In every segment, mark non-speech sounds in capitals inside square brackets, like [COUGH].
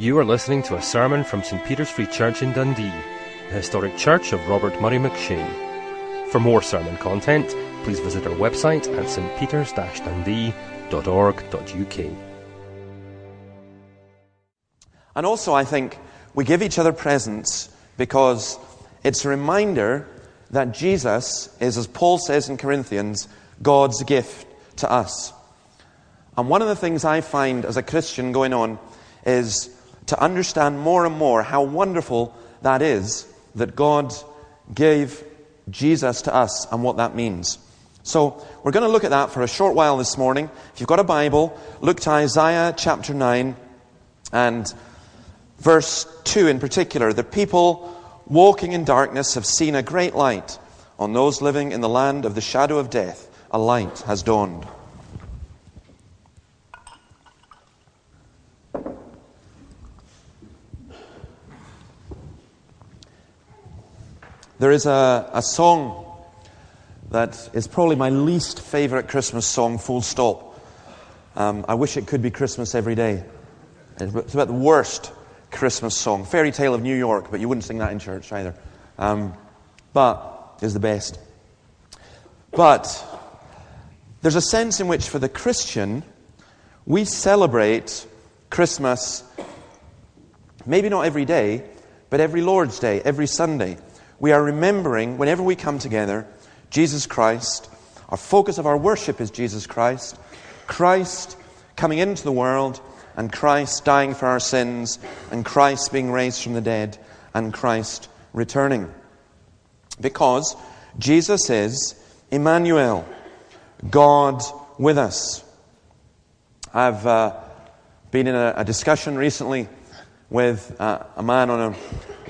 You are listening to a sermon from St Peter's Free Church in Dundee, the historic church of Robert Murray McCheyne. For more sermon content, please visit our website at stpeters-dundee.org.uk. And also, I think we give each other presents because it's a reminder that Jesus is, as Paul says in Corinthians, God's gift to us. And one of the things I find as a Christian going on is to understand more and more how wonderful that is that God gave Jesus to us and what that means. So, we're going to look at that for a short while this morning. If you've got a Bible, look to Isaiah chapter 9 and verse 2 in particular. The people walking in darkness have seen a great light. On those living in the land of the shadow of death, a light has dawned. There is a, a song that is probably my least favorite Christmas song, full stop. Um, I wish it could be Christmas every day. It's about the worst Christmas song. Fairy Tale of New York, but you wouldn't sing that in church either. Um, but is the best. But there's a sense in which, for the Christian, we celebrate Christmas maybe not every day, but every Lord's Day, every Sunday we are remembering, whenever we come together, Jesus Christ. Our focus of our worship is Jesus Christ. Christ coming into the world, and Christ dying for our sins, and Christ being raised from the dead, and Christ returning. Because Jesus is Emmanuel, God with us. I've uh, been in a, a, discussion recently with uh, a man on a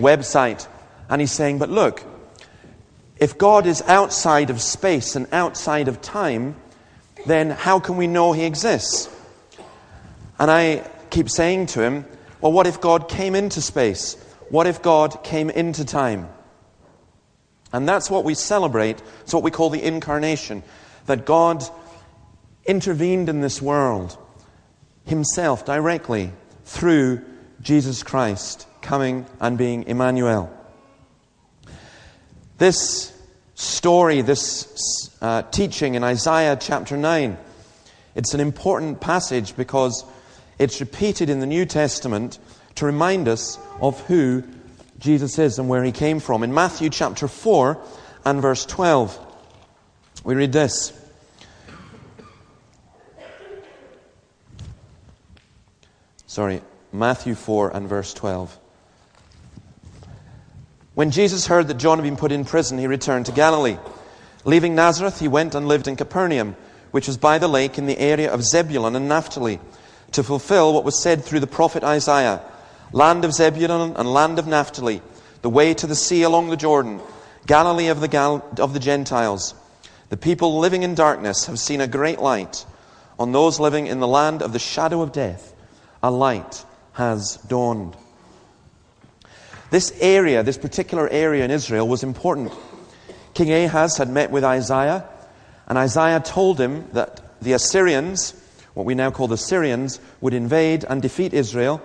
website and he's saying, but look, if God is outside of space and outside of time, then how can we know he exists? And I keep saying to him, well, what if God came into space? What if God came into time? And that's what we celebrate. It's what we call the incarnation. That God intervened in this world himself directly through Jesus Christ coming and being Emmanuel. This story, this uh, teaching in Isaiah chapter 9, it's an important passage because it's repeated in the New Testament to remind us of who Jesus is and where he came from. In Matthew chapter 4 and verse 12, we read this. Sorry, Matthew 4 and verse 12. When Jesus heard that John had been put in prison, he returned to Galilee. Leaving Nazareth, he went and lived in Capernaum, which was by the lake in the area of Zebulun and Naphtali, to fulfill what was said through the prophet Isaiah Land of Zebulun and land of Naphtali, the way to the sea along the Jordan, Galilee of the, Gal- of the Gentiles. The people living in darkness have seen a great light. On those living in the land of the shadow of death, a light has dawned. This area, this particular area in Israel, was important. King Ahaz had met with Isaiah, and Isaiah told him that the Assyrians, what we now call the Syrians, would invade and defeat Israel,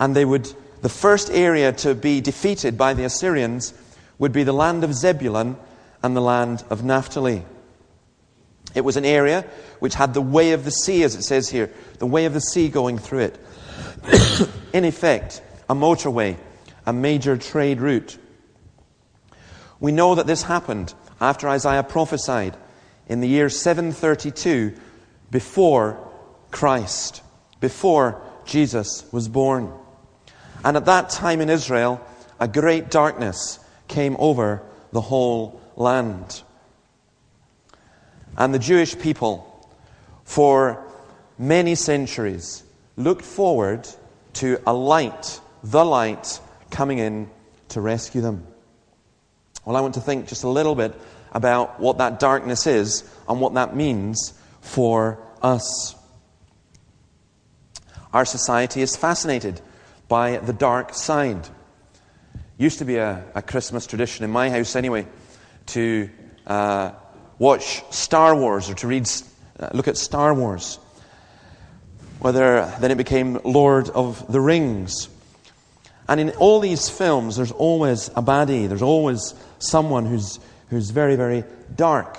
and they would, the first area to be defeated by the Assyrians would be the land of Zebulun and the land of Naphtali. It was an area which had the way of the sea, as it says here, the way of the sea going through it. [COUGHS] in effect, a motorway a major trade route. We know that this happened after Isaiah prophesied in the year 732 before Christ, before Jesus was born. And at that time in Israel, a great darkness came over the whole land. And the Jewish people, for many centuries, looked forward to a light, the light coming in to rescue them. Well, I want to think just a little bit about what that darkness is and what that means for us. Our society is fascinated by the dark side. Used to be a, a Christmas tradition in my house, anyway, to uh, watch Star Wars or to read, uh, look at Star Wars. whether then it became Lord of the Rings. And in all these films, there's always a baddie, there's always someone who's, who's very, very dark.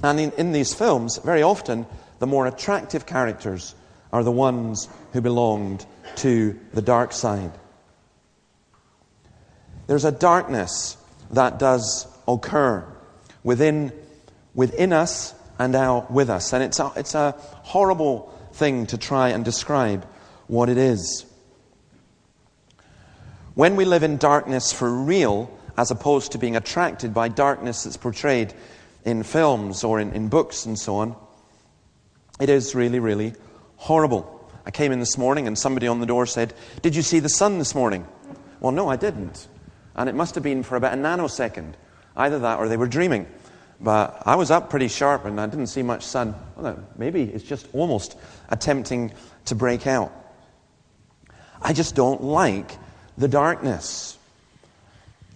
And in, in these films, very often, the more attractive characters are the ones who belonged to the dark side. There's a darkness that does occur within, within us and out with us. And it's a, it's a horrible thing to try and describe what it is. When we live in darkness for real, as opposed to being attracted by darkness that's portrayed in films or in, in books and so on, it is really, really horrible. I came in this morning and somebody on the door said, Did you see the sun this morning? Well, no, I didn't. And it must have been for about a nanosecond. Either that or they were dreaming. But I was up pretty sharp and I didn't see much sun. Well, maybe it's just almost attempting to break out. I just don't like the darkness.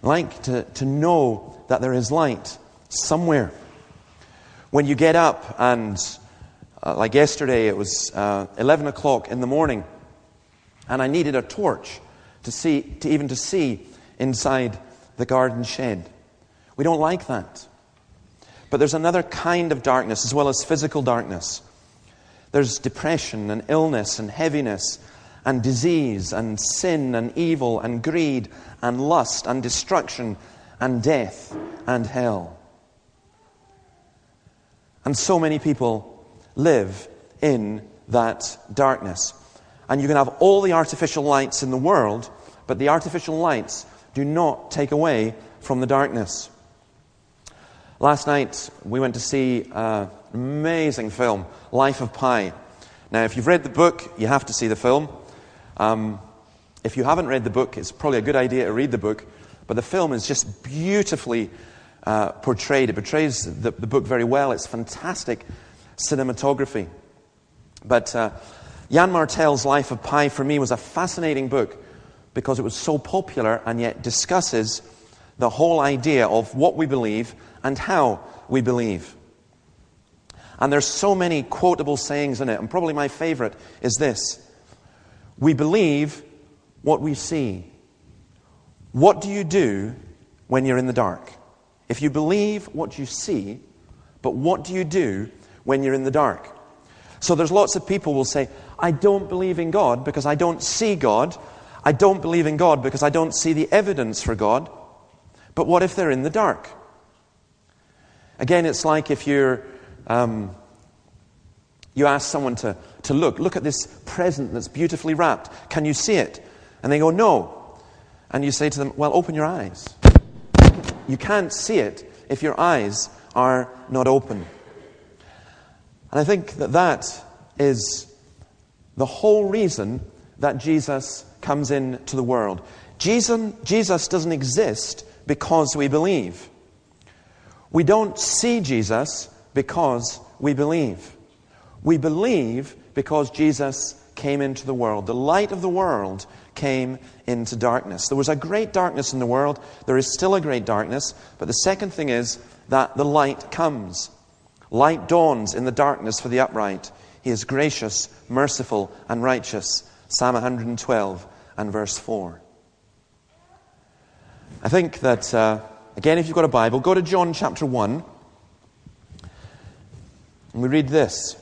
Like to, to know that there is light somewhere. When you get up and, uh, like yesterday, it was uh, 11 o'clock in the morning, and I needed a torch to see, to even to see inside the garden shed. We don't like that. But there's another kind of darkness as well as physical darkness. There's depression and illness and heaviness and disease and sin and evil and greed and lust and destruction and death and hell. And so many people live in that darkness. And you can have all the artificial lights in the world, but the artificial lights do not take away from the darkness. Last night, we went to see an amazing film, Life of Pi. Now, if you've read the book, you have to see the film. Um, if you haven't read the book, it's probably a good idea to read the book. But the film is just beautifully uh, portrayed. It portrays the, the, book very well. It's fantastic cinematography. But uh, Yann Martel's Life of Pi, for me, was a fascinating book because it was so popular and yet discusses the whole idea of what we believe and how we believe. And there's so many quotable sayings in it, and probably my favorite is this We believe what we see. What do you do when you're in the dark? If you believe what you see, but what do you do when you're in the dark? So there's lots of people will say, I don't believe in God because I don't see God. I don't believe in God because I don't see the evidence for God. But what if they're in the dark? Again, it's like if you're, um, you ask someone to, to look, look at this present that's beautifully wrapped. Can you see it? And they go, no. And you say to them, well, open your eyes. You can't see it if your eyes are not open. And I think that that is the whole reason that Jesus comes into the world. Jesus, Jesus doesn't exist because we believe. We don't see Jesus because we believe. We believe because Jesus came into the world. The light of the world came into darkness. There was a great darkness in the world. There is still a great darkness. But the second thing is that the light comes. Light dawns in the darkness for the upright. He is gracious, merciful, and righteous. Psalm 112 and verse 4. I think that. Uh, Again, if you've got a Bible, go to John chapter 1. And we read this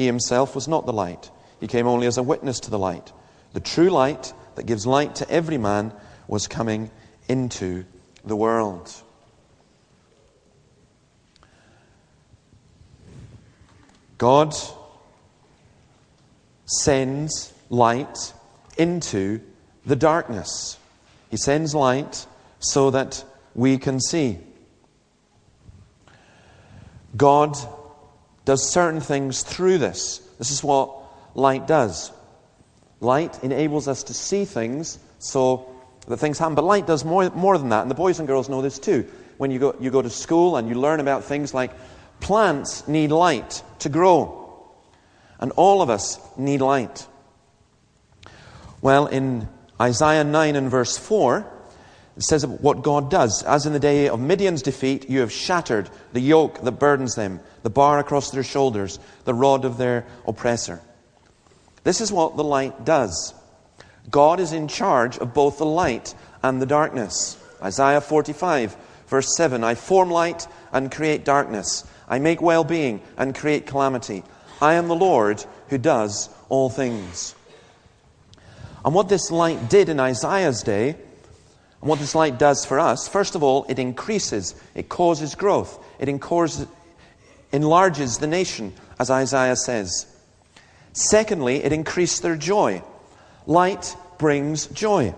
He himself was not the light, he came only as a witness to the light. The true light that gives light to every man was coming into the world. God sends light into the darkness. He sends light so that we can see. God does certain things through this. This is what light does. Light enables us to see things so that things happen. But light does more, more than that, and the boys and girls know this too. When you go, you go to school and you learn about things like plants need light to grow, and all of us need light. Well, in Isaiah 9 and verse 4, it says what God does. As in the day of Midian's defeat, you have shattered the yoke that burdens them, the bar across their shoulders, the rod of their oppressor. This is what the light does. God is in charge of both the light and the darkness. Isaiah 45, verse 7 I form light and create darkness. I make well being and create calamity. I am the Lord who does all things. And what this light did in Isaiah's day, and what this light does for us, first of all, it increases, it causes growth, it enlarges the nation, as Isaiah says. Secondly, it increased their joy. Light brings joy.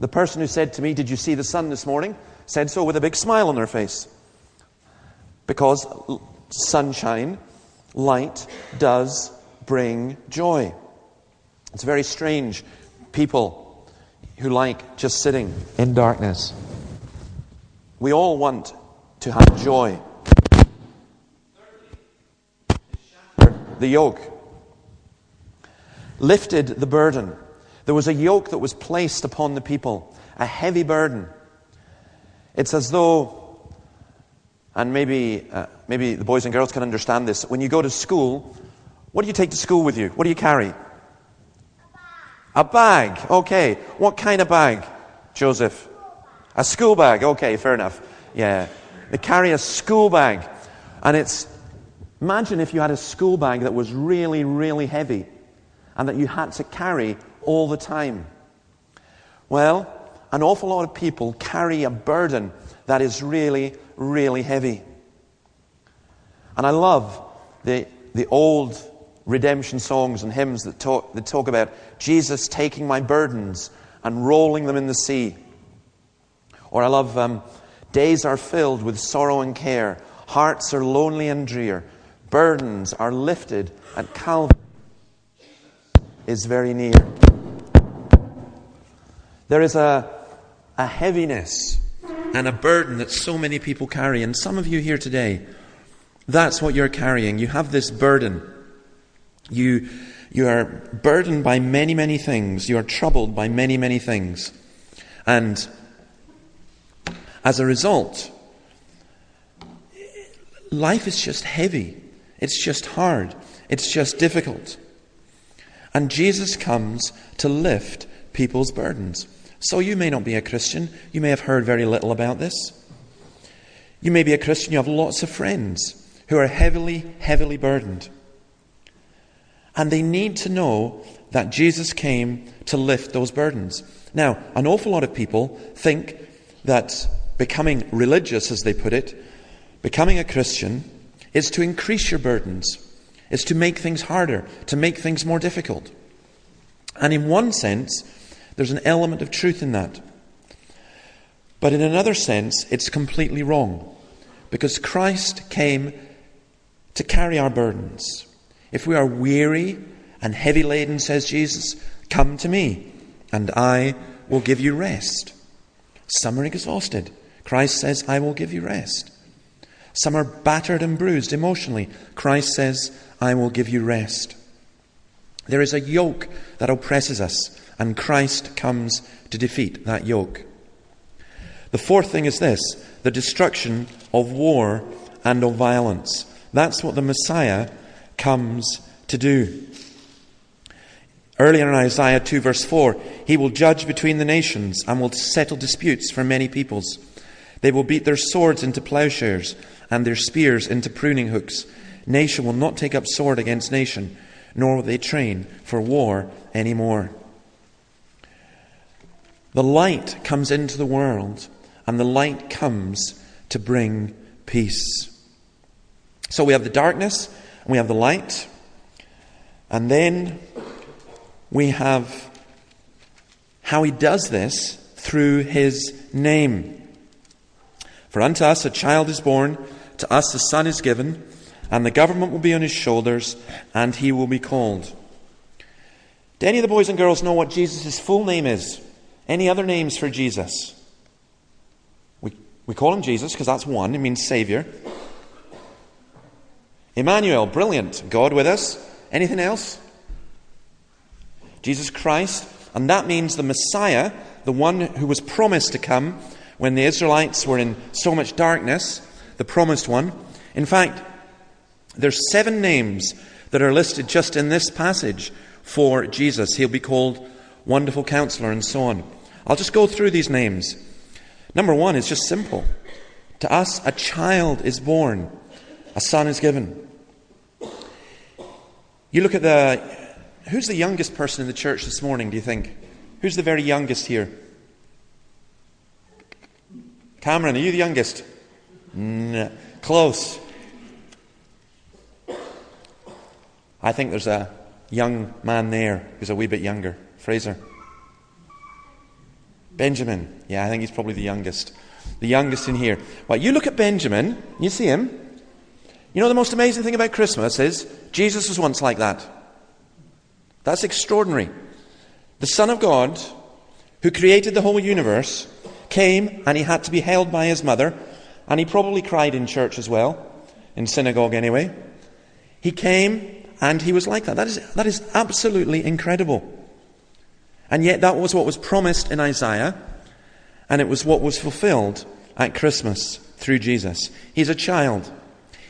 The person who said to me, Did you see the sun this morning? said so with a big smile on their face. Because sunshine, light, does bring joy. It's very strange. People who like just sitting in darkness. We all want to have joy. The yoke lifted the burden. There was a yoke that was placed upon the people, a heavy burden. It's as though, and maybe, uh, maybe the boys and girls can understand this. When you go to school, what do you take to school with you? What do you carry? A bag. Okay. What kind of bag, Joseph? A school bag. Okay, fair enough. Yeah. They carry a school bag. And it's, imagine if you had a school bag that was really, really heavy and that you had to carry all the time. Well, an awful lot of people carry a burden that is really, really heavy. And I love the, the old redemption songs and hymns that talk, that talk about Jesus taking my burdens and rolling them in the sea. Or I love um, days are filled with sorrow and care, hearts are lonely and drear, burdens are lifted at Calvary is very near. There is a, a heaviness and a burden that so many people carry, and some of you here today, that's what you're carrying. You have this burden. You, you are burdened by many, many things. You are troubled by many, many things. And as a result, life is just heavy. It's just hard. It's just difficult. And Jesus comes to lift people's burdens. So you may not be a Christian. You may have heard very little about this. You may be a Christian. You have lots of friends who are heavily, heavily burdened. And they need to know that Jesus came to lift those burdens. Now, an awful lot of people think that becoming religious, as they put it, becoming a Christian, is to increase your burdens, is to make things harder, to make things more difficult. And in one sense, there's an element of truth in that. But in another sense, it's completely wrong. Because Christ came to carry our burdens. If we are weary and heavy laden, says Jesus, come to me, and I will give you rest. Some are exhausted. Christ says, I will give you rest. Some are battered and bruised emotionally. Christ says, I will give you rest. There is a yoke that oppresses us, and Christ comes to defeat that yoke. The fourth thing is this the destruction of war and of violence. That's what the Messiah comes to do. Earlier in Isaiah 2, verse 4, he will judge between the nations and will settle disputes for many peoples. They will beat their swords into plowshares and their spears into pruning hooks. Nation will not take up sword against nation, nor will they train for war anymore. The light comes into the world, and the light comes to bring peace. So we have the darkness, we have the light, and then we have how he does this through his name. For unto us a child is born, to us a son is given, and the government will be on his shoulders, and he will be called Do any of the boys and girls know what Jesus' full name is? Any other names for Jesus? We, we call him Jesus because that's one, it means Savior. Emmanuel, brilliant. God with us. Anything else? Jesus Christ, and that means the Messiah, the one who was promised to come when the Israelites were in so much darkness, the promised one. In fact, there's seven names that are listed just in this passage for Jesus. He'll be called Wonderful Counselor and so on. I'll just go through these names. Number one is just simple. To us, a child is born, a son is given. You look at the. Who's the youngest person in the church this morning, do you think? Who's the very youngest here? Cameron, are you the youngest? No. Close. I think there's a young man there who's a wee bit younger. Fraser. Benjamin. Yeah, I think he's probably the youngest. The youngest in here. Well, you look at Benjamin, you see him. You know the most amazing thing about Christmas is Jesus was once like that. That's extraordinary. The Son of God, who created the whole universe, came and he had to be held by his mother, and he probably cried in church as well, in synagogue anyway. He came and he was like that. That is, that is absolutely incredible. And yet, that was what was promised in Isaiah, and it was what was fulfilled at Christmas through Jesus. He's a child,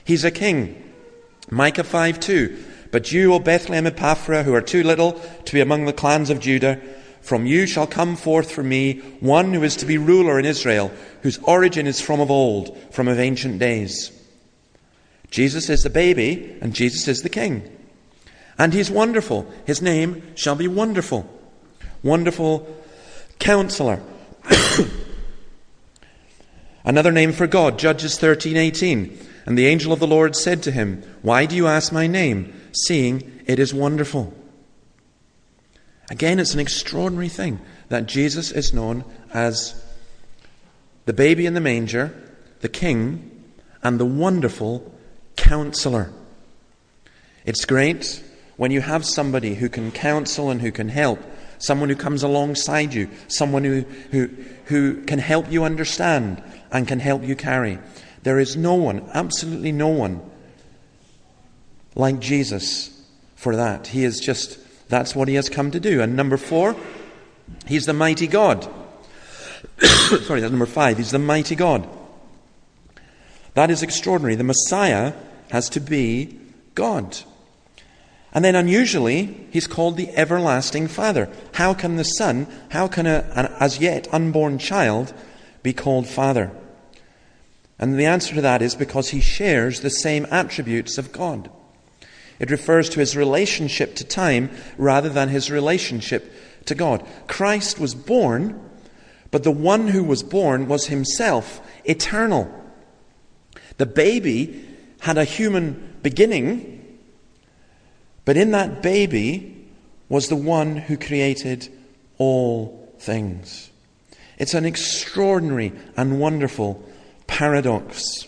he's a king. Micah 5 2. But you, O Bethlehem Ephrathah, who are too little to be among the clans of Judah, from you shall come forth for me one who is to be ruler in Israel, whose origin is from of old, from of ancient days. Jesus is the baby, and Jesus is the king. And he's wonderful. His name shall be wonderful. Wonderful counselor. [COUGHS] Another name for God, Judges 13:18. And the angel of the Lord said to him, "Why do you ask my name, seeing it is wonderful?" Again, it's an extraordinary thing that Jesus is known as the baby in the manger, the king, and the wonderful counselor. It's great when you have somebody who can counsel and who can help, someone who comes alongside you, someone who, who, who can help you understand and can help you carry. There is no one, absolutely no one, like Jesus for that. He is just, that's what he has come to do. And number four, he's the mighty God. [COUGHS] Sorry, that's number five. He's the mighty God. That is extraordinary. The Messiah has to be God. And then unusually, he's called the everlasting Father. How can the Son, how can a, an as yet unborn child be called Father? And the answer to that is because he shares the same attributes of God. It refers to his relationship to time rather than his relationship to God. Christ was born, but the one who was born was himself eternal. The baby had a human beginning but in that baby was the one who created all things. It's an extraordinary and wonderful paradox.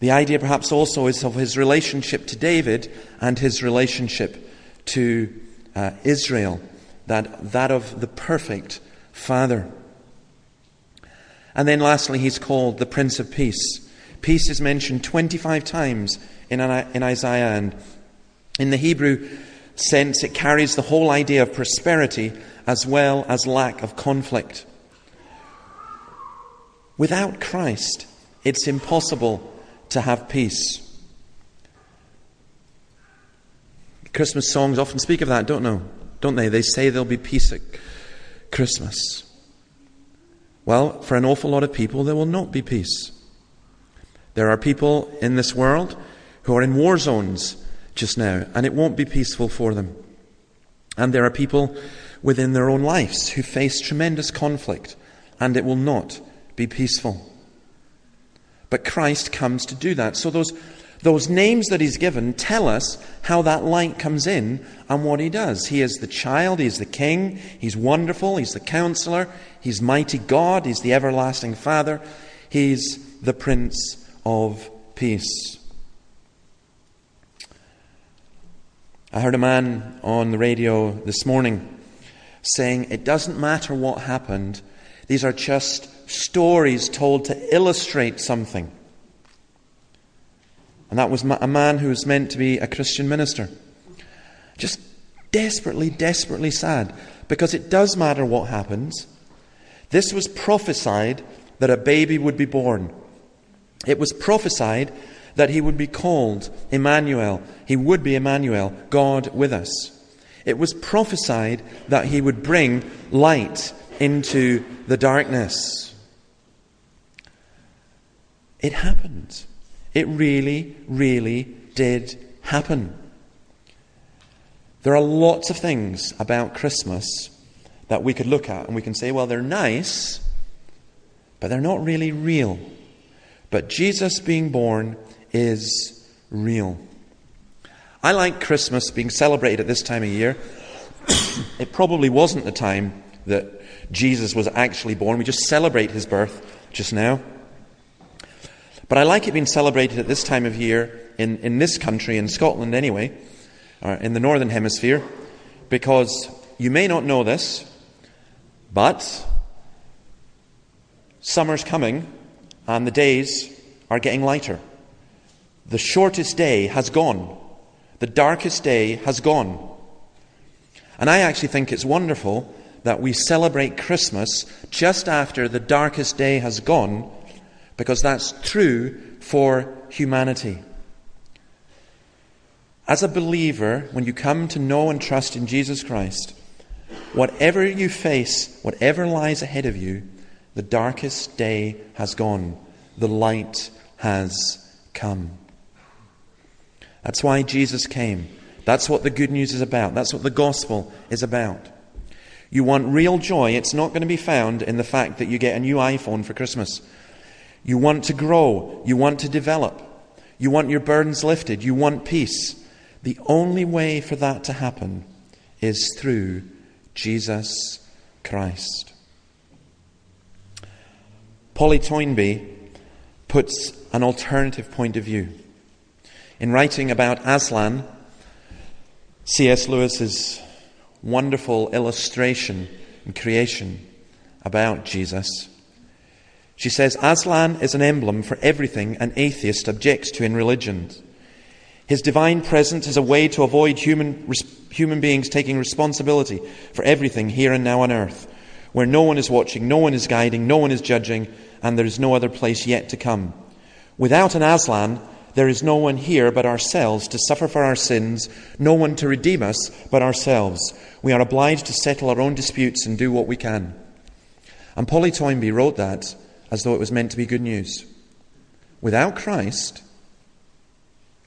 The idea, perhaps, also is of his relationship to David and his relationship to uh, Israel, that, that of the perfect Father. And then, lastly, he's called the Prince of Peace. Peace is mentioned 25 times in, in Isaiah and in the Hebrew sense, it carries the whole idea of prosperity as well as lack of conflict. Without Christ, it's impossible to have peace. Christmas songs often speak of that, don't know, don't they? They say there'll be peace at Christmas. Well, for an awful lot of people, there will not be peace. There are people in this world who are in war zones just now, and it won't be peaceful for them. And there are people within their own lives who face tremendous conflict, and it will not be peaceful. But Christ comes to do that. So those, those names that he's given tell us how that light comes in and what he does. He is the child, he is the king, he's wonderful, he's the counselor, he's mighty God, he's the everlasting Father, he's the Prince of Peace. I heard a man on the radio this morning saying it doesn't matter what happened, these are just stories told to illustrate something. And that was a man who was meant to be a Christian minister. Just desperately, desperately sad because it does matter what happens. This was prophesied that a baby would be born. It was prophesied that he would be called Emmanuel. He would be Emmanuel, God with us. It was prophesied that he would bring light into the darkness. It happened. It really, really did happen. There are lots of things about Christmas that we could look at and we can say, well, they're nice, but they're not really real. But Jesus being born is real. I like Christmas being celebrated at this time of year. [COUGHS] it probably wasn't the time that Jesus was actually born. We just celebrate his birth just now. But I like it being celebrated at this time of year in, in this country, in Scotland anyway, or in the Northern Hemisphere, because you may not know this, but summer's coming and the days are getting lighter. The shortest day has gone. The darkest day has gone. And I actually think it's wonderful that we celebrate Christmas just after the darkest day has gone, because that's true for humanity. As a believer, when you come to know and trust in Jesus Christ, whatever you face, whatever lies ahead of you, the darkest day has gone. The light has come. That's why Jesus came. That's what the good news is about. That's what the gospel is about. You want real joy, it's not going to be found in the fact that you get a new iPhone for Christmas. You want to grow, you want to develop, you want your burdens lifted, you want peace. The only way for that to happen is through Jesus Christ. Polly Toynbee puts an alternative point of view. In writing about Aslan, C.S. Lewis's wonderful illustration and creation about Jesus, she says Aslan is an emblem for everything an atheist objects to in religion. His divine presence is a way to avoid human, human beings taking responsibility for everything here and now on earth, where no one is watching, no one is guiding, no one is judging, and there is no other place yet to come. Without an Aslan, there is no one here but ourselves to suffer for our sins, no one to redeem us but ourselves. We are obliged to settle our own disputes and do what we can. And Polly Toynbee wrote that as though it was meant to be good news. Without Christ,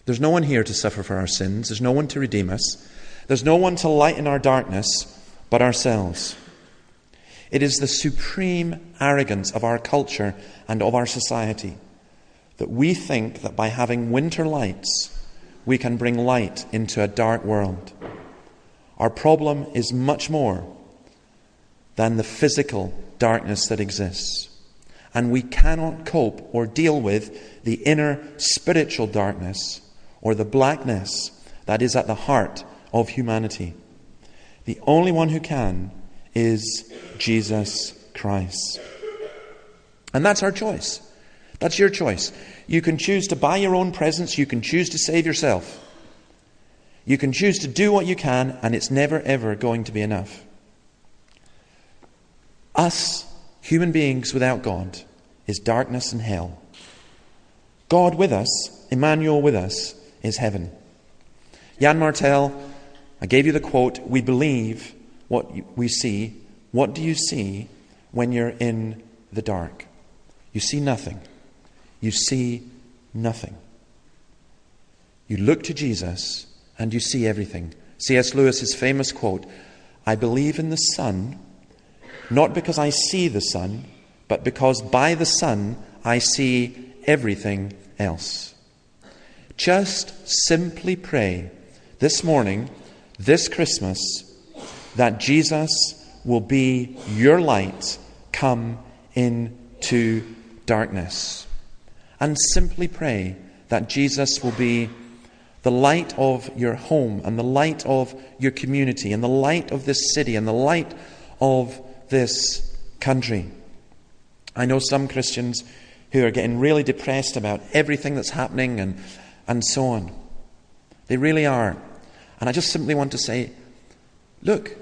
there's no one here to suffer for our sins, there's no one to redeem us, there's no one to lighten our darkness but ourselves. It is the supreme arrogance of our culture and of our society that we think that by having winter lights, we can bring light into a dark world. Our problem is much more than the physical darkness that exists. And we cannot cope or deal with the inner spiritual darkness or the blackness that is at the heart of humanity. The only one who can is Jesus Christ. And that's our choice. That's your choice. You can choose to buy your own presents, you can choose to save yourself. You can choose to do what you can, and it's never, ever going to be enough. Us, human beings without God, is darkness and hell. God with us, Emmanuel with us, is heaven. Yann Martel, I gave you the quote We believe what we see. What do you see when you're in the dark? You see nothing you see nothing. You look to Jesus and you see everything. C.S. Lewis's famous quote I believe in the sun, not because I see the sun, but because by the sun I see everything else. Just simply pray this morning, this Christmas, that Jesus will be your light come into darkness and simply pray that Jesus will be the light of your home and the light of your community and the light of this city and the light of this country. I know some Christians who are getting really depressed about everything that's happening and, and so on. They really are. And I just simply want to say look,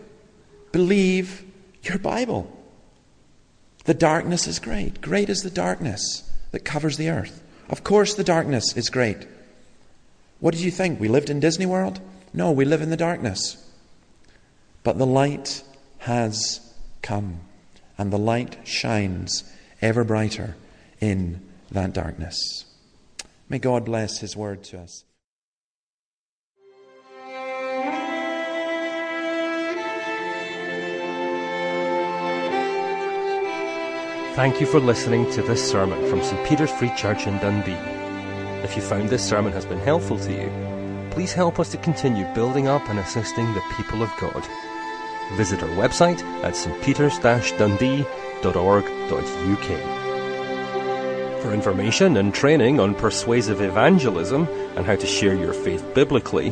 believe your Bible. The darkness is great. Great is the darkness that covers the earth. Of course, the darkness is great. What did you think? We lived in Disney World? No, we live in the darkness. But the light has come, and the light shines ever brighter in that darkness. May God bless His word to us. Thank you for listening to this sermon from St. Peter's Free Church in Dundee. If you found this sermon has been helpful to you, please help us to continue building up and assisting the people of God. Visit our website at stpeters-dundee.org.uk. For information and training on persuasive evangelism and how to share your faith biblically,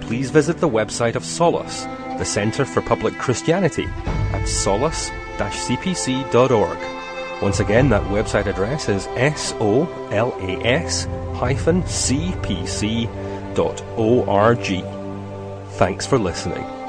please visit the website of Solas, the Centre for Public Christianity, at solas-cpc.org. Once again, that website address is solas-cpc.org. Thanks for listening.